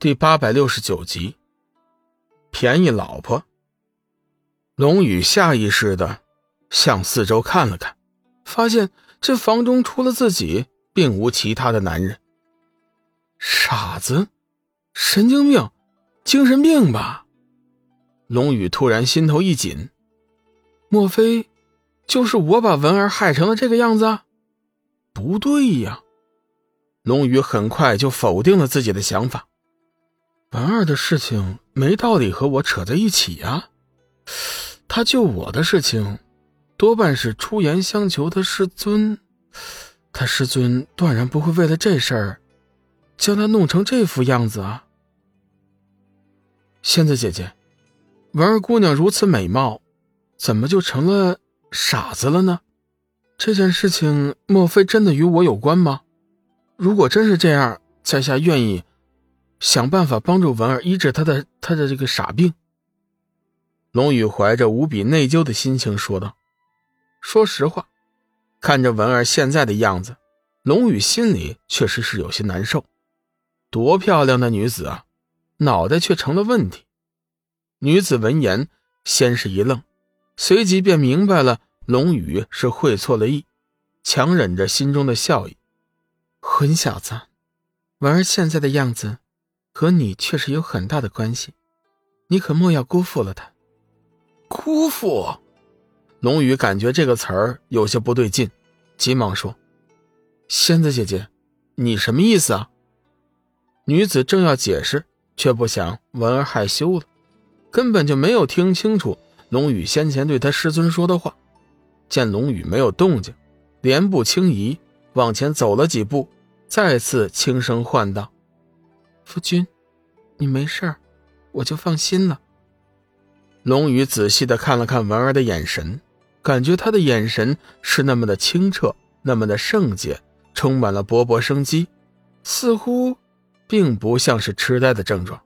第八百六十九集，便宜老婆。龙宇下意识的向四周看了看，发现这房中除了自己，并无其他的男人。傻子，神经病，精神病吧？龙宇突然心头一紧，莫非就是我把文儿害成了这个样子？不对呀！龙宇很快就否定了自己的想法。文二的事情没道理和我扯在一起呀，他救我的事情，多半是出言相求他师尊，他师尊断然不会为了这事儿，将他弄成这副样子啊。仙子姐姐，文儿姑娘如此美貌，怎么就成了傻子了呢？这件事情莫非真的与我有关吗？如果真是这样，在下愿意。想办法帮助文儿医治他的他的这个傻病。龙宇怀着无比内疚的心情说道：“说实话，看着文儿现在的样子，龙宇心里确实是有些难受。多漂亮的女子啊，脑袋却成了问题。”女子闻言，先是一愣，随即便明白了龙宇是会错了意，强忍着心中的笑意：“混小子，文儿现在的样子。”和你确实有很大的关系，你可莫要辜负了他。辜负？龙宇感觉这个词儿有些不对劲，急忙说：“仙子姐姐，你什么意思啊？”女子正要解释，却不想文儿害羞了，根本就没有听清楚龙宇先前对他师尊说的话。见龙宇没有动静，莲步轻移往前走了几步，再次轻声唤道。夫君，你没事儿，我就放心了。龙宇仔细的看了看文儿的眼神，感觉她的眼神是那么的清澈，那么的圣洁，充满了勃勃生机，似乎并不像是痴呆的症状。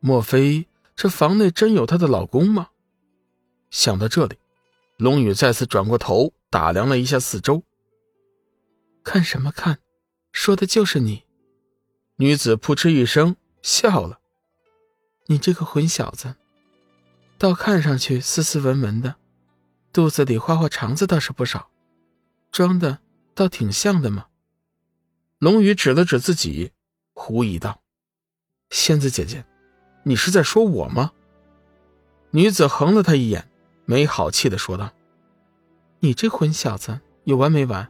莫非这房内真有她的老公吗？想到这里，龙宇再次转过头打量了一下四周。看什么看？说的就是你。女子扑哧一声笑了：“你这个混小子，倒看上去斯斯文文的，肚子里花花肠子倒是不少，装的倒挺像的嘛。”龙宇指了指自己，狐疑道：“仙子姐姐，你是在说我吗？”女子横了他一眼，没好气的说道：“你这混小子，有完没完？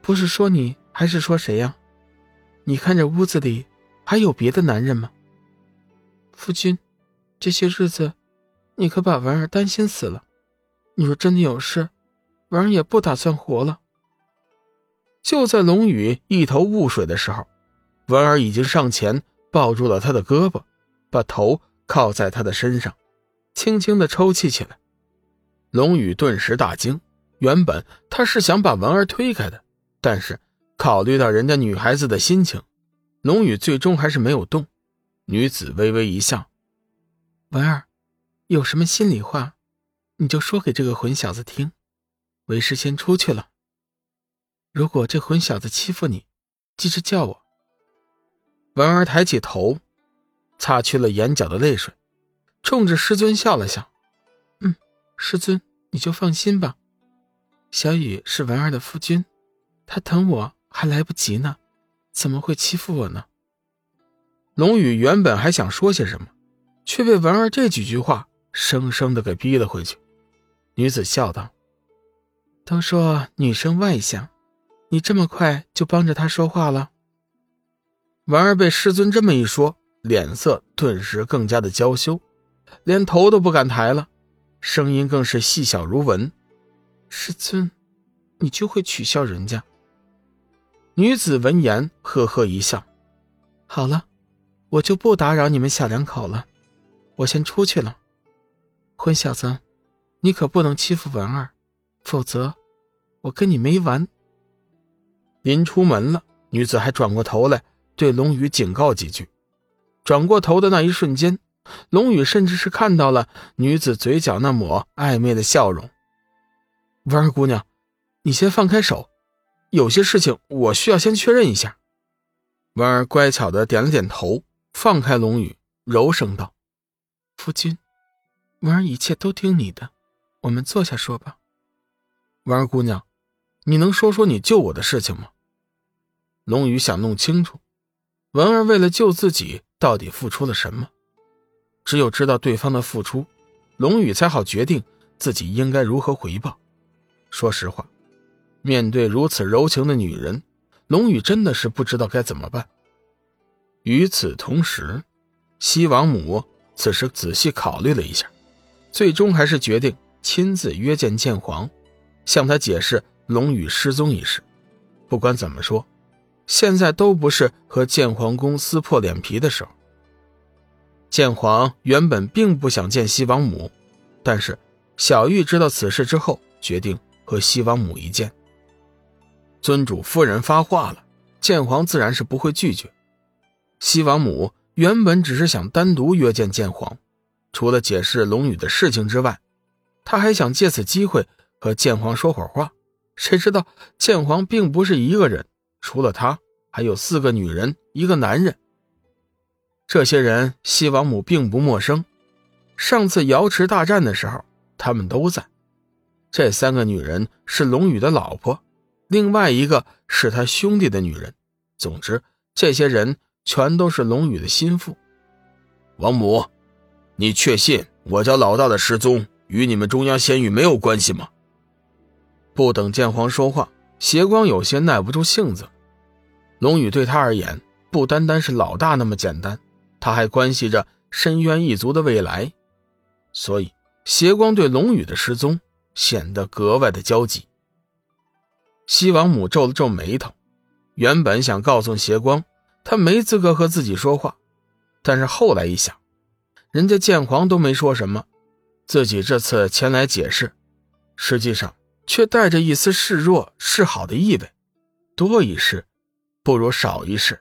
不是说你，还是说谁呀？”你看这屋子里还有别的男人吗？夫君，这些日子你可把文儿担心死了。你若真的有事，文儿也不打算活了。就在龙宇一头雾水的时候，文儿已经上前抱住了他的胳膊，把头靠在他的身上，轻轻的抽泣起来。龙宇顿时大惊，原本他是想把文儿推开的，但是。考虑到人家女孩子的心情，龙宇最终还是没有动。女子微微一笑：“文儿，有什么心里话，你就说给这个混小子听。为师先出去了。如果这混小子欺负你，记着叫我。”文儿抬起头，擦去了眼角的泪水，冲着师尊笑了笑：“嗯，师尊，你就放心吧。小雨是文儿的夫君，他疼我。”还来不及呢，怎么会欺负我呢？龙宇原本还想说些什么，却被文儿这几句话生生的给逼了回去。女子笑道：“都说女生外向，你这么快就帮着她说话了。”文儿被师尊这么一说，脸色顿时更加的娇羞，连头都不敢抬了，声音更是细小如蚊：“师尊，你就会取笑人家？”女子闻言，呵呵一笑：“好了，我就不打扰你们小两口了，我先出去了。混小子，你可不能欺负文儿，否则我跟你没完。”临出门了，女子还转过头来对龙宇警告几句。转过头的那一瞬间，龙宇甚至是看到了女子嘴角那抹暧昧的笑容。“文儿姑娘，你先放开手。”有些事情我需要先确认一下。文儿乖巧的点了点头，放开龙宇，柔声道：“夫君，文儿一切都听你的，我们坐下说吧。”文儿姑娘，你能说说你救我的事情吗？龙宇想弄清楚，文儿为了救自己到底付出了什么。只有知道对方的付出，龙宇才好决定自己应该如何回报。说实话，面对如此柔情的女人，龙宇真的是不知道该怎么办。与此同时，西王母此时仔细考虑了一下，最终还是决定亲自约见剑皇。向他解释龙宇失踪一事。不管怎么说，现在都不是和剑皇宫撕破脸皮的时候。剑皇原本并不想见西王母，但是小玉知道此事之后，决定和西王母一见。尊主夫人发话了，剑皇自然是不会拒绝。西王母原本只是想单独约见剑皇，除了解释龙宇的事情之外，他还想借此机会。和剑皇说会儿话，谁知道剑皇并不是一个人，除了他还有四个女人，一个男人。这些人西王母并不陌生，上次瑶池大战的时候，他们都在。这三个女人是龙宇的老婆，另外一个是他兄弟的女人。总之，这些人全都是龙宇的心腹。王母，你确信我家老大的失踪与你们中央仙域没有关系吗？不等剑皇说话，邪光有些耐不住性子。龙宇对他而言，不单单是老大那么简单，他还关系着深渊一族的未来。所以，邪光对龙宇的失踪显得格外的焦急。西王母皱了皱眉头，原本想告诉邪光，他没资格和自己说话，但是后来一想，人家剑皇都没说什么，自己这次前来解释，实际上。却带着一丝示弱示好的意味，多一事不如少一事。